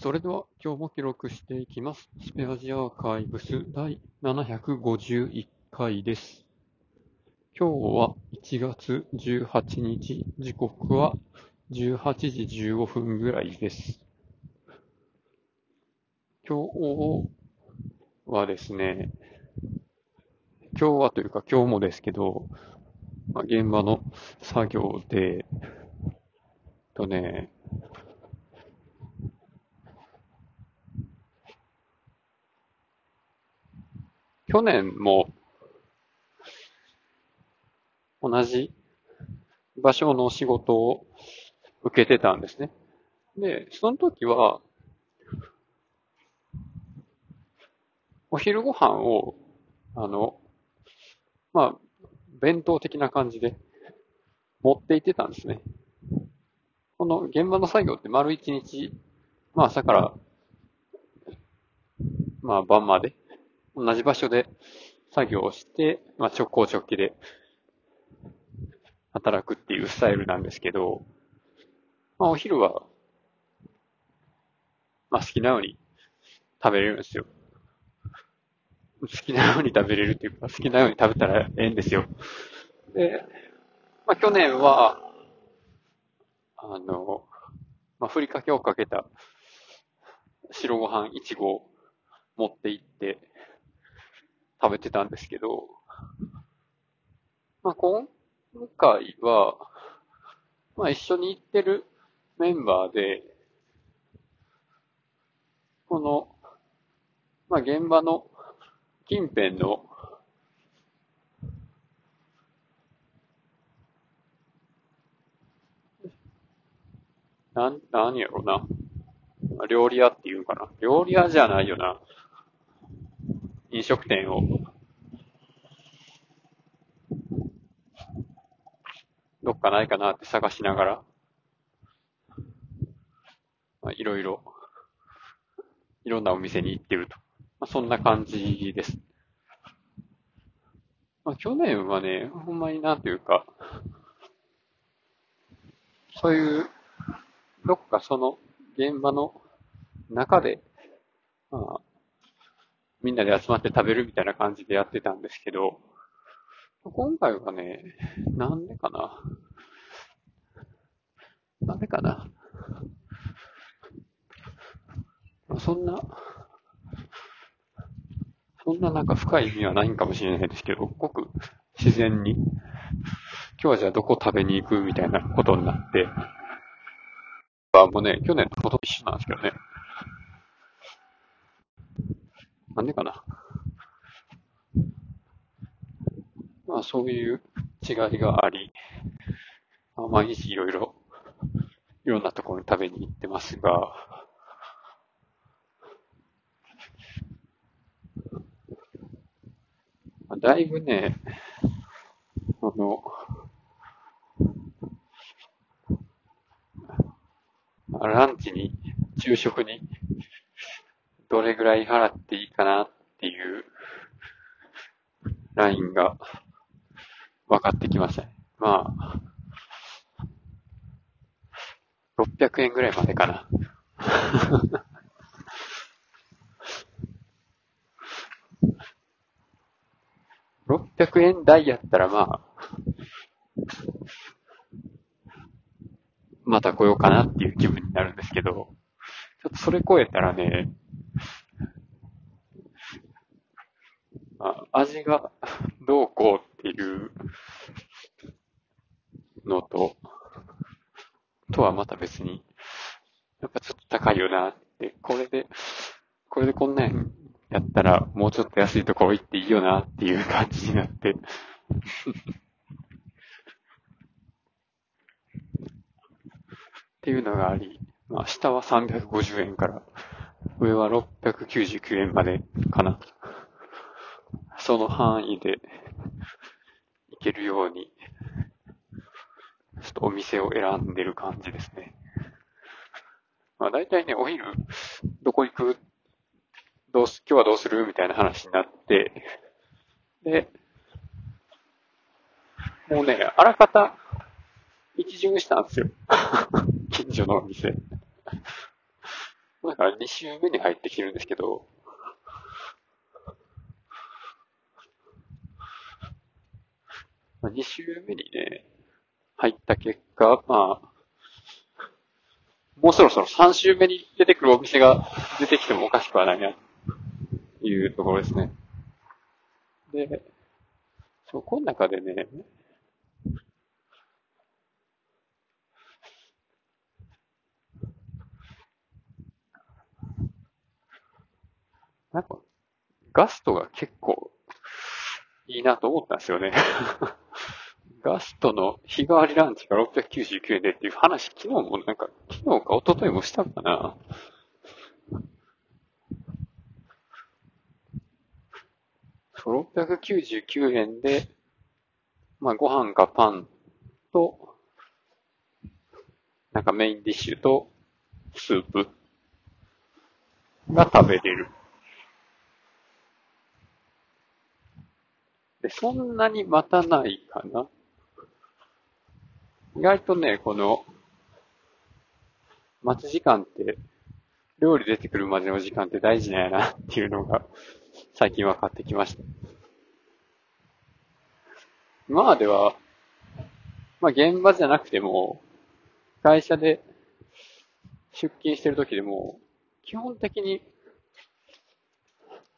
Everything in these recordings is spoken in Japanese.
それでは今日も記録していきます。スペアジアーカイブス第751回です。今日は1月18日、時刻は18時15分ぐらいです。今日はですね、今日はというか今日もですけど、まあ、現場の作業で、とね、去年も同じ場所の仕事を受けてたんですね。で、その時は、お昼ご飯を、あの、まあ、弁当的な感じで持って行ってたんですね。この現場の作業って丸一日、まあ朝から、まあ晩まで、同じ場所で作業をして、まあ直行直帰で働くっていうスタイルなんですけど、まあお昼は、まあ好きなように食べれるんですよ。好きなように食べれるっていうか、好きなように食べたらええんですよ。で、まあ去年は、あの、まあふりかけをかけた白ご飯1合持って行って食べてたんですけど、まあ今回は、まあ一緒に行ってるメンバーで、この、まあ現場の近辺の、なん、なんやろな。料理屋っていうかな。料理屋じゃないよな。飲食店を、どっかないかなって探しながら、まあ、いろいろ、いろんなお店に行ってると。まあ、そんな感じです。まあ、去年はね、ほんまになんていうか、そういう、どっかその現場の中で、みんなで集まって食べるみたいな感じでやってたんですけど、今回はね、なんでかな。なんでかな。そんな、そんななんか深い意味はないんかもしれないですけど、ごく自然に、今日はじゃあどこ食べに行くみたいなことになって、あもうね、去年とほと一緒なんですけどね。なんでかな。まあそういう違いがあり、まあ、毎日いろいろ、いろんなところに食べに行ってますが、だいぶね、あの、ランチに、昼食に、どれぐらい払っていいかなっていう、ラインが分かってきましたね。まあ、600円ぐらいまでかな。600円台やったらまあ、また来ようかなっていう気分になるんですけど、ちょっとそれ超えたらね、まあ、味がどうこうっていうのと、とはまた別に、やっぱちょっと高いよなって、これで、これでこんなんやったらもうちょっと安いところ行っていいよなっていう感じになって、っていうのがあり、まあ下は350円から、上は699円までかな。その範囲で行けるように、ちょっとお店を選んでる感じですね。まあ大体ね、お昼、どこ行く？どうす、今日はどうする？みたいな話になって、で、もうね、あらかた、一巡したんですよ。近所のお店。だから2週目に入ってきてるんですけど、まあ、2週目にね、入った結果、まあ、もうそろそろ3週目に出てくるお店が出てきてもおかしくはないな、というところですね。で、そこの中でね、なんか、ガストが結構いいなと思ったんですよね。ガストの日替わりランチが699円でっていう話、昨日もなんか、昨日か一昨日もしたかな。699円で、まあご飯かパンと、なんかメインディッシュとスープが食べれる。で、そんなに待たないかな。意外とね、この、待ち時間って、料理出てくるまでの時間って大事なんやなっていうのが、最近分かってきました。今までは、まあ現場じゃなくても、会社で出勤してる時でも、基本的に、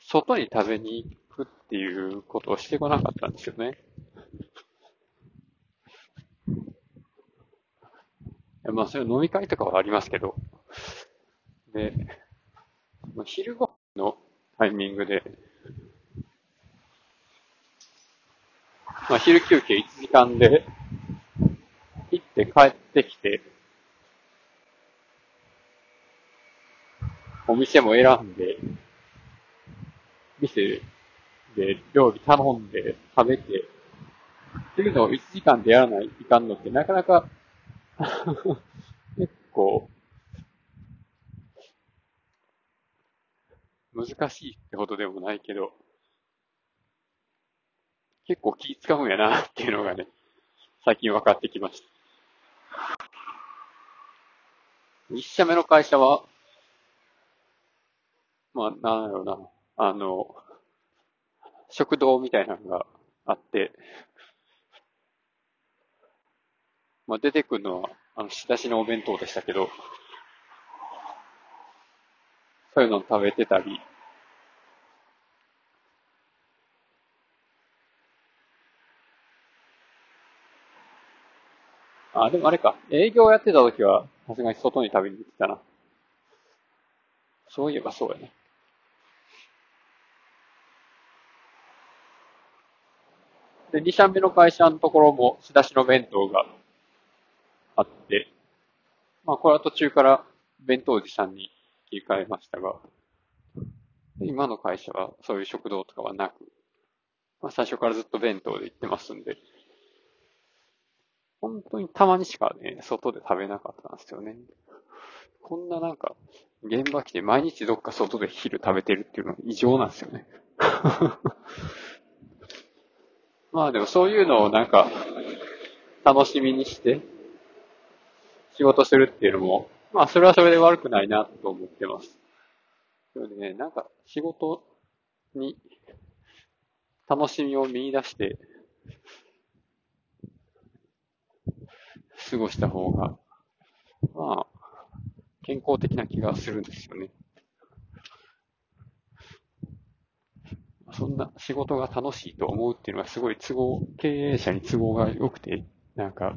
外に食べに行くっていうことをしてこなかったんですよね。まあ、そういう飲み会とかはありますけど、で、昼ご飯のタイミングで、まあ、昼休憩1時間で、行って帰ってきて、お店も選んで、店で料理頼んで食べて、っていうのを1時間でやらないいかんのってなかなか 結構、難しいってほどでもないけど、結構気使うんやなっていうのがね、最近分かってきました。一社目の会社は、まあ、なんだろうな、あの、食堂みたいなのがあって、まあ、出てくるのは、あの、仕出しのお弁当でしたけど、そういうのを食べてたり、あ、でもあれか、営業やってた時は、さすがに外に食べに行ってたな。そういえばそうやね。で、2社目の会社のところも仕出しの弁当があって、まあこれは途中から弁当持さんに切り替えましたが、今の会社はそういう食堂とかはなく、まあ最初からずっと弁当で行ってますんで、本当にたまにしかね、外で食べなかったんですよね。こんななんか、現場来て毎日どっか外で昼食べてるっていうのは異常なんですよね。まあでもそういうのをなんか、楽しみにして、仕事するっていうのも、まあそれはそれで悪くないなと思ってます。でもね、なんか仕事に楽しみを見出して、過ごした方が、まあ、健康的な気がするんですよね。そんな仕事が楽しいと思うっていうのはすごい都合、経営者に都合が良くて、なんか、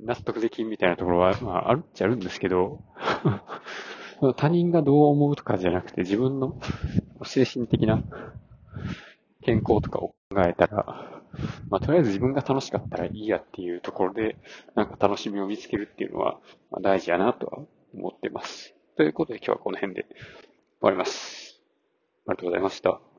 納得できんみたいなところは、まあ、あるっちゃあるんですけど、他人がどう思うとかじゃなくて、自分の精神的な健康とかを考えたら、まあ、とりあえず自分が楽しかったらいいやっていうところで、なんか楽しみを見つけるっていうのは、まあ、大事やなとは思ってます。ということで今日はこの辺で終わります。ありがとうございました。